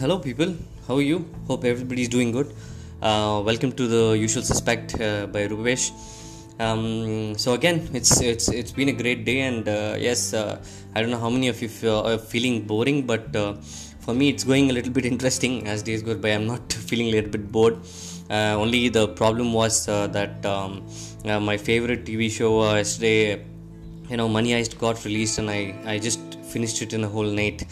hello people. How are you? Hope everybody is doing good. Uh, welcome to the Usual Suspect uh, by Rupesh. Um, so again, it's it's it's been a great day, and uh, yes, uh, I don't know how many of you feel, are feeling boring, but uh, for me, it's going a little bit interesting as days go by. I'm not feeling a little bit bored. Uh, only the problem was that um, my favorite TV show yesterday, you know, Money Heist got released, and I I just finished it in a whole night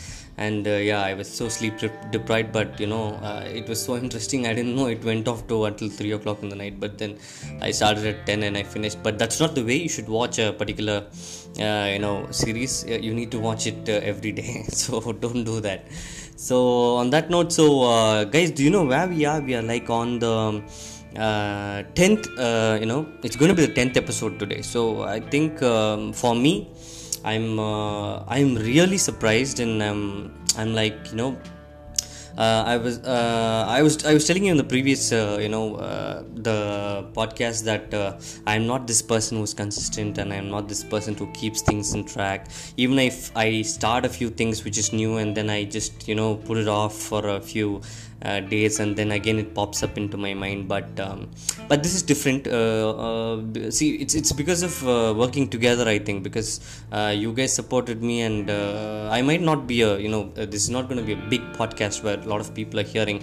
and uh, yeah i was so sleep deprived but you know uh, it was so interesting. I didn't know it went off to until 3 o'clock in the night but then i started at 10 and i finished. But that's not the way you should watch a particular uh, you know series. Uh, you need to watch it uh, every day. So don't do that. So on that note so uh, guys do you know where we are? We are like on the uh, 10th uh, you know it's going to be the 10th episode today. So i think um, for me i'm uh, i'm really surprised and i'm i'm like you know uh, I was uh, I was I was telling you in the previous uh, you know uh, the podcast that uh, I'm not this person who's consistent and I'm not this person who keeps things in track. Even if I start a few things which is new and then I just you know put it off for a few uh, days and then again it pops up into my mind. But um, but this is different. Uh, see, it's it's because of working together. I think because you guys supported me and I might not be a you know this is not going to be a big podcast where a lot of people are hearing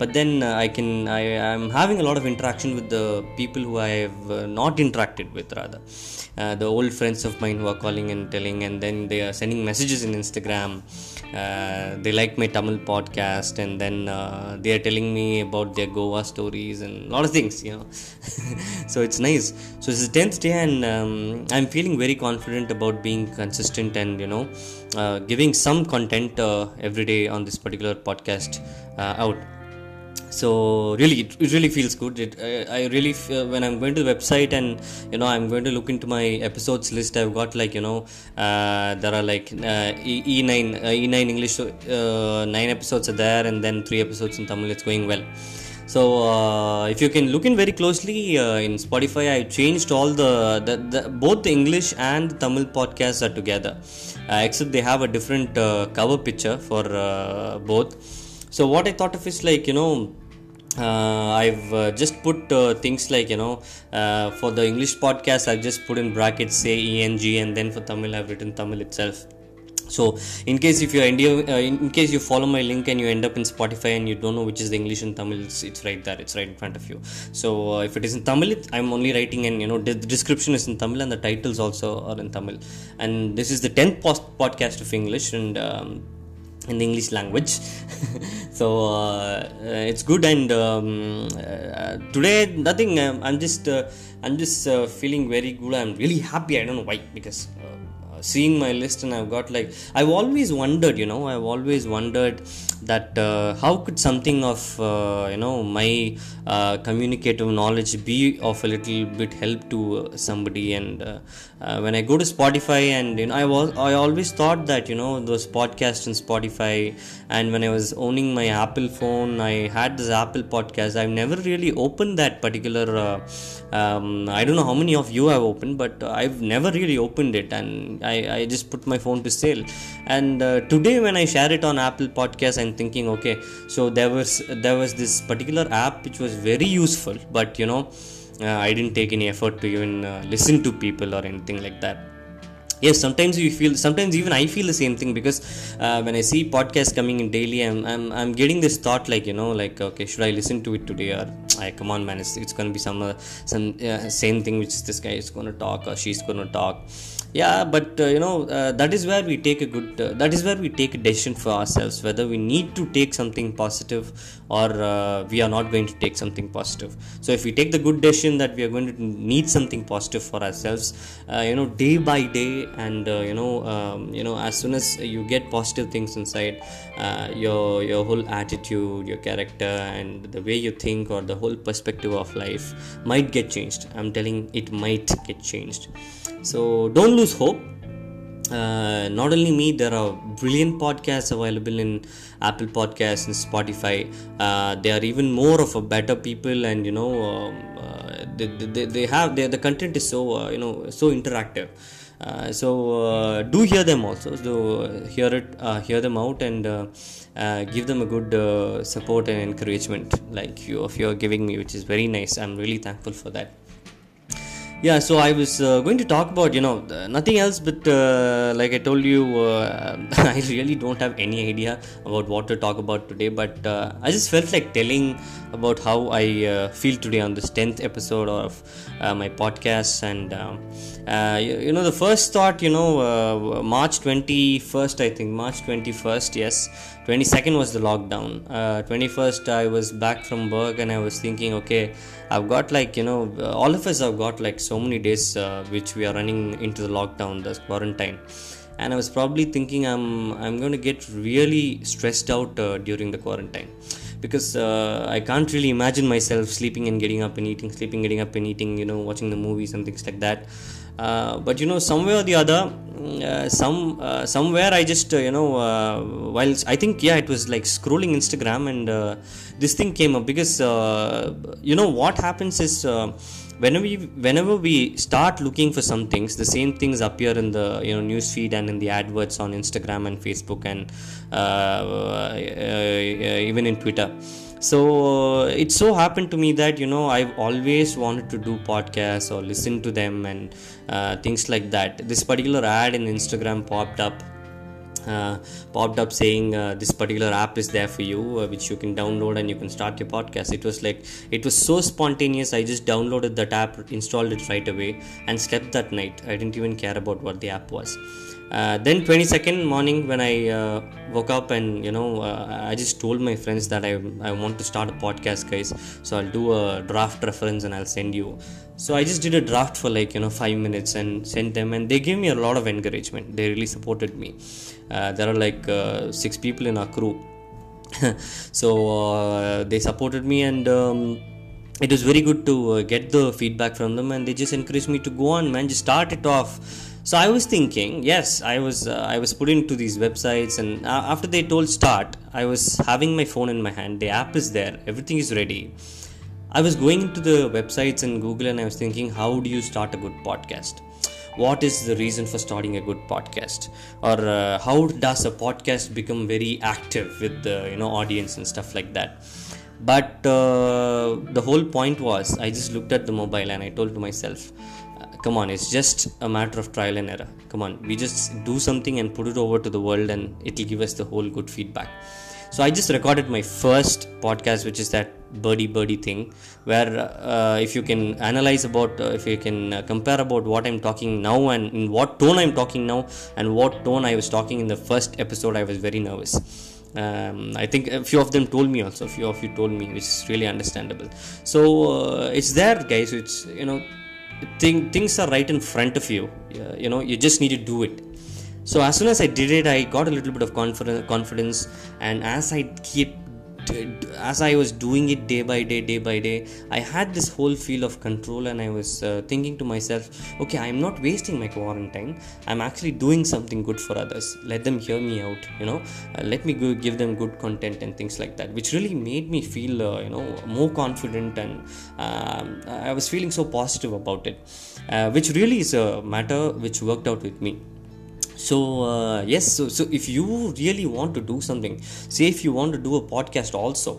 but then uh, i can i am having a lot of interaction with the people who i have uh, not interacted with rather uh, the old friends of mine who are calling and telling and then they are sending messages in instagram uh, they like my tamil podcast and then uh, they are telling me about their goa stories and a lot of things you know. So it's nice. So it's the 10th day and um, i'm feeling very confident about being consistent and you know uh, giving some content uh, every day on this particular podcast uh, out so really it, it really feels good. It, I, I really feel, when i'm going to the website and you know i'm going to look into my episodes list i've got like you know uh, there are like uh, e, e9 uh, e9 english uh, nine episodes are there and then three episodes in tamil. It's going well. So uh, if you can look in very closely uh, in spotify i changed all the, the, the both the english and the tamil podcasts are together. Uh, except they have a different uh, cover picture for uh, both. So what i thought of is like you know uh, I've uh, just put uh, things like you know uh, for the English podcast I've just put in brackets say ENG and then for Tamil I've written Tamil itself. So in case if you're India uh, in, case you follow my link and you end up in Spotify and you don't know which is the English and Tamil it's, it's right there it's right in front of you. So uh, if it is in Tamil it, I'm only writing and you know the description is in Tamil and the titles also are in Tamil. And this is the 10th post- podcast of English and um, in the English language. so uh, it's good. And um, uh, today, nothing. Um, I'm just, uh, I'm just uh, feeling very good. I'm really happy. I don't know why because. Seeing my list, and I've got like I've always wondered, you know, I've always wondered that uh, how could something of uh, you know my uh, communicative knowledge be of a little bit help to somebody and uh, uh, when i go to spotify and you know i was i always thought that you know those podcasts in spotify and when i was owning my apple phone i had this apple podcast. I've never really opened that particular uh, um, i don't know how many of you have opened but i've never really opened it and I just put my phone to sale. And today when i share it on apple podcast i'm thinking okay so there was there was this particular app which was very useful but you know uh, i didn't take any effort to even uh, listen to people or anything like that. Yes sometimes you feel sometimes even i feel the same thing because uh, when i see podcasts coming in daily I'm, I'm i'm getting this thought like you know like okay should i listen to it today or I come on man it's, it's gonna be some uh, some uh, same thing which this guy is gonna talk or she's gonna talk yeah but uh, you know uh, that is where we take a good uh, that is where we take a decision for ourselves whether we need to take something positive or uh, we are not going to take something positive. So if we take the good decision that we are going to need something positive for ourselves uh, you know day by day and uh, you know um, you know as soon as you get positive things inside your your whole attitude your character and the way you think or the whole perspective of life might get changed. I'm telling it might get changed so don't lose hope. Uh, not only me there are brilliant podcasts available in apple podcasts and spotify. Uh, they are even more of a better people and you know um, uh, they, they, they have they, the content is so uh, you know so interactive. Uh, so uh, do hear them also. So hear it hear them out and give them a good support and encouragement like you if you're giving me which is very nice. I'm really thankful for that yeah so i was uh, going to talk about you know nothing else but uh, like i told you uh, i really don't have any idea about what to talk about today but uh, i just felt like telling about how i uh, feel today on this 10th episode of uh, my podcast. And um, you, you know the first thought you know march 21st i think march 21st yes 22nd was the lockdown. Uh, 21st i was back from work and i was thinking okay i've got like you know all of us have got like so many days uh, which we are running into the lockdown the quarantine. And i was probably thinking i'm i'm going to get really stressed out uh, during the quarantine. Because uh, I can't really imagine myself sleeping and getting up and eating, sleeping, getting up and eating, you know, watching the movies and things like that. Uh, but you know, somewhere or the other, some uh, somewhere I just uh, you know, uh, while I think yeah, it was like scrolling Instagram and uh, this thing came up because uh, you know what happens is. Uh, whenever we, whenever we start looking for some things the same things appear in the you know news feed and in the adverts on instagram and facebook and uh, uh, uh, even in twitter so it so happened to me that you know i've always wanted to do podcasts or listen to them and uh, things like that. This particular ad in instagram popped up uh, popped up saying uh, this particular app is there for you uh, which you can download and you can start your podcast. It was like it was so spontaneous i just downloaded that app installed it right away and slept that night. I didn't even care about what the app was uh, then 22nd morning when i uh, woke up and you know uh, i just told my friends that I, I want to start a podcast guys. So i'll do a draft reference and i'll send you. So i just did a draft for like you know five minutes and sent them and they gave me a lot of encouragement. They really supported me. Uh, there are like uh, six people in our crew. So uh, they supported me and um, it was very good to get the feedback from them and they just encouraged me to go on man. Just start it off so i was thinking yes i was uh, i was put into these websites and uh, after they told start i was having my phone in my hand. The app is there. Everything is ready. I was going into the websites and google and i was thinking how do you start a good podcast? What is the reason for starting a good podcast? Or uh, how does a podcast become very active with the you know audience and stuff like that? But uh, the whole point was i just looked at the mobile and i told to myself come on it's just a matter of trial and error come on we just do something and put it over to the world and it'll give us the whole good feedback so i just recorded my first podcast which is that birdie birdie thing where uh, if you can analyze about uh, if you can uh, compare about what i'm talking now and in what tone i'm talking now and what tone i was talking in the first episode i was very nervous um, I think a few of them told me also. A few of you told me, which is really understandable. So uh, it's there, guys. It's you know, thing, things are right in front of you. You know, you just need to do it. So as soon as I did it, I got a little bit of confidence, confidence, and as I keep as I was doing it day by day, day by day, I had this whole feel of control, and I was uh, thinking to myself, okay, I'm not wasting my quarantine. I'm actually doing something good for others. Let them hear me out, you know. Uh, let me go give them good content and things like that, which really made me feel, uh, you know, more confident, and um, I was feeling so positive about it, uh, which really is a matter which worked out with me so uh, yes so, so if you really want to do something say if you want to do a podcast also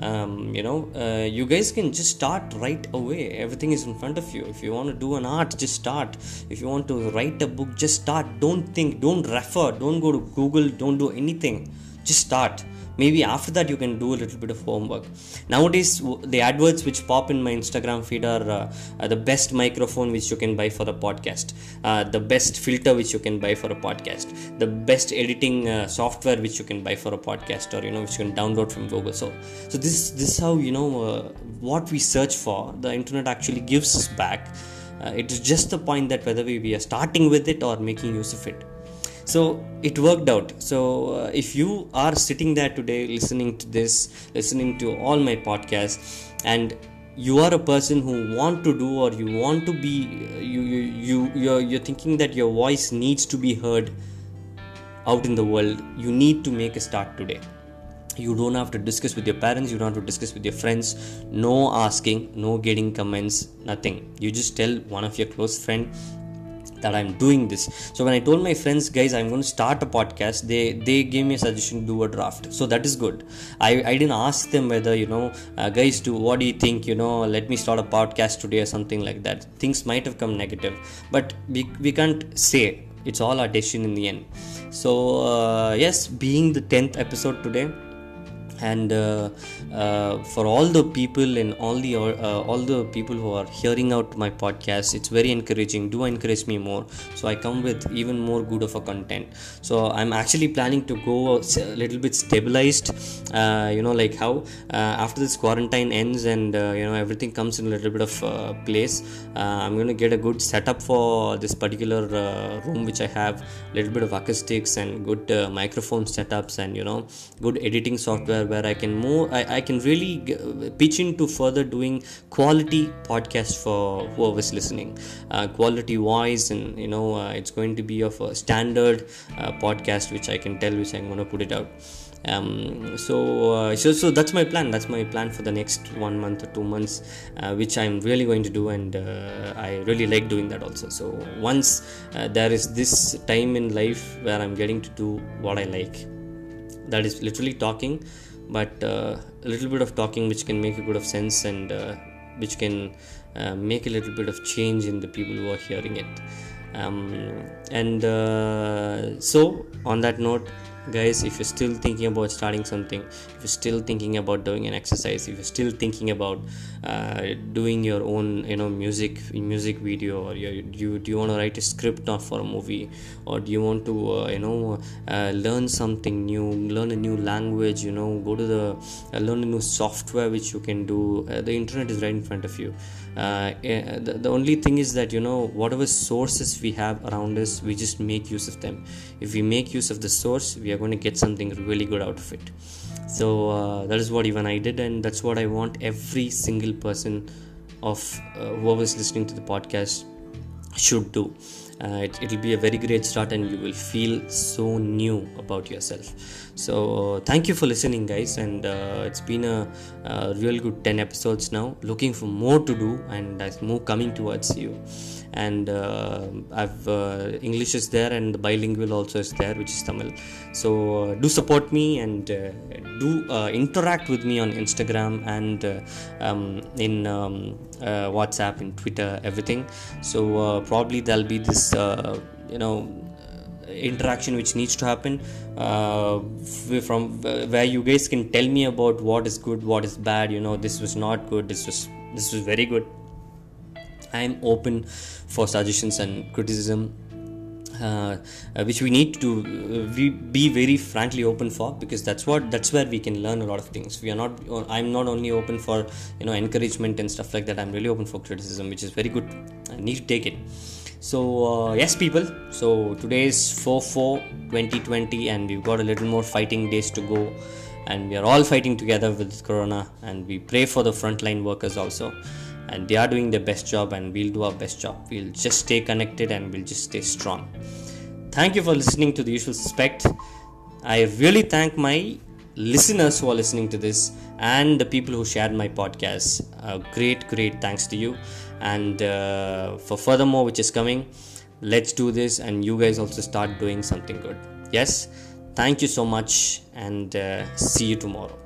um, you know uh, you guys can just start right away. Everything is in front of you. If you want to do an art just start. If you want to write a book just start. Don't think don't refer. Don't go to google. Don't do anything. Just start maybe after that you can do a little bit of homework. Nowadays the adverts which pop in my instagram feed are uh, uh, the best microphone which you can buy for a podcast. Uh, the best filter which you can buy for a podcast. The best editing uh, software which you can buy for a podcast or you know which you can download from google. So so this this is how you know uh, what we search for the internet actually gives us back. Uh, it is just the point that whether we, we are starting with it or making use of it so it worked out. So uh, if you are sitting there today listening to this listening to all my podcasts and you are a person who want to do or you want to be uh, you you you you're, you're thinking that your voice needs to be heard out in the world you need to make a start today. You don't have to discuss with your parents you don't have to discuss with your friends. No asking no getting comments nothing. You just tell one of your close friend that I'm doing this. So when I told my friends, guys, I'm going to start a podcast, they they gave me a suggestion to do a draft. So that is good. I, I didn't ask them whether you know, uh, guys, do what do you think? You know, let me start a podcast today or something like that. Things might have come negative, but we we can't say it's all our decision in the end. So uh, yes, being the tenth episode today and uh, uh, for all the people and all the uh, all the people who are hearing out my podcast it's very encouraging. Do encourage me more. So i come with even more good of a content. So i'm actually planning to go a little bit stabilized. Uh, you know like how uh, after this quarantine ends and uh, you know everything comes in a little bit of place i'm going to get a good setup for this particular room which i have. A little bit of acoustics and good microphone setups and you know good editing software where I can more I, I can really g- pitch into further doing quality podcast for whoever's listening. Uh, quality wise and you know uh, it's going to be of a standard uh, podcast which I can tell which I'm going to put it out. Um, so, uh, so so that's my plan. That's my plan for the next one month or two months uh, which i'm really going to do and uh, i really like doing that also. So once uh, there is this time in life where i'm getting to do what i like. That is literally talking but uh, a little bit of talking which can make a bit of sense and uh, which can uh, make a little bit of change in the people who are hearing it. Um, and so on that note guys if you're still thinking about starting something if you're still thinking about doing an exercise if you're still thinking about uh, doing your own you know music music video or you, you do you want to write a script for a movie or do you want to uh, you know uh, learn something new learn a new language you know go to the uh, learn a new software which you can do uh, the internet is right in front of you uh, eh, the, the only thing is that you know whatever sources we have around us we just make use of them. If we make use of the source we are going to get something really good out of it. So uh, that is what even i did and that's what i want every single person of uh, whoever's listening to the podcast should do uh, it, will be a very great start and you will feel so new about yourself. So thank you for listening guys and uh, it's been a, a, real good 10 episodes now. Looking for more to do and there's more coming towards you. And uh, I've uh, English is there and the bilingual also is there which is Tamil. So uh, do support me and uh, do uh, interact with me on Instagram and uh, um, in um, WhatsApp in Twitter everything. So probably there'll be this you know interaction which needs to happen uh, from where you guys can tell me about what is good what is bad you know this was not good this was this was very good. I am open for suggestions and criticism uh, uh, which we need to uh, be very frankly open for because that's what that's where we can learn a lot of things. We are not i'm not only open for you know encouragement and stuff like that. I'm really open for criticism which is very good. I need to take it so uh, yes people. So today is 4 4 2020 and we've got a little more fighting days to go. And we are all fighting together with corona and we pray for the frontline workers also. And they are doing their best job and we'll do our best job. We'll just stay connected and we'll just stay strong. Thank you for listening to the usual suspect. I really thank my listeners who are listening to this and the people who shared my podcast. Uh, great great thanks to you and uh, for furthermore which is coming let's do this and you guys also start doing something good. Yes? Thank you so much and uh, see you tomorrow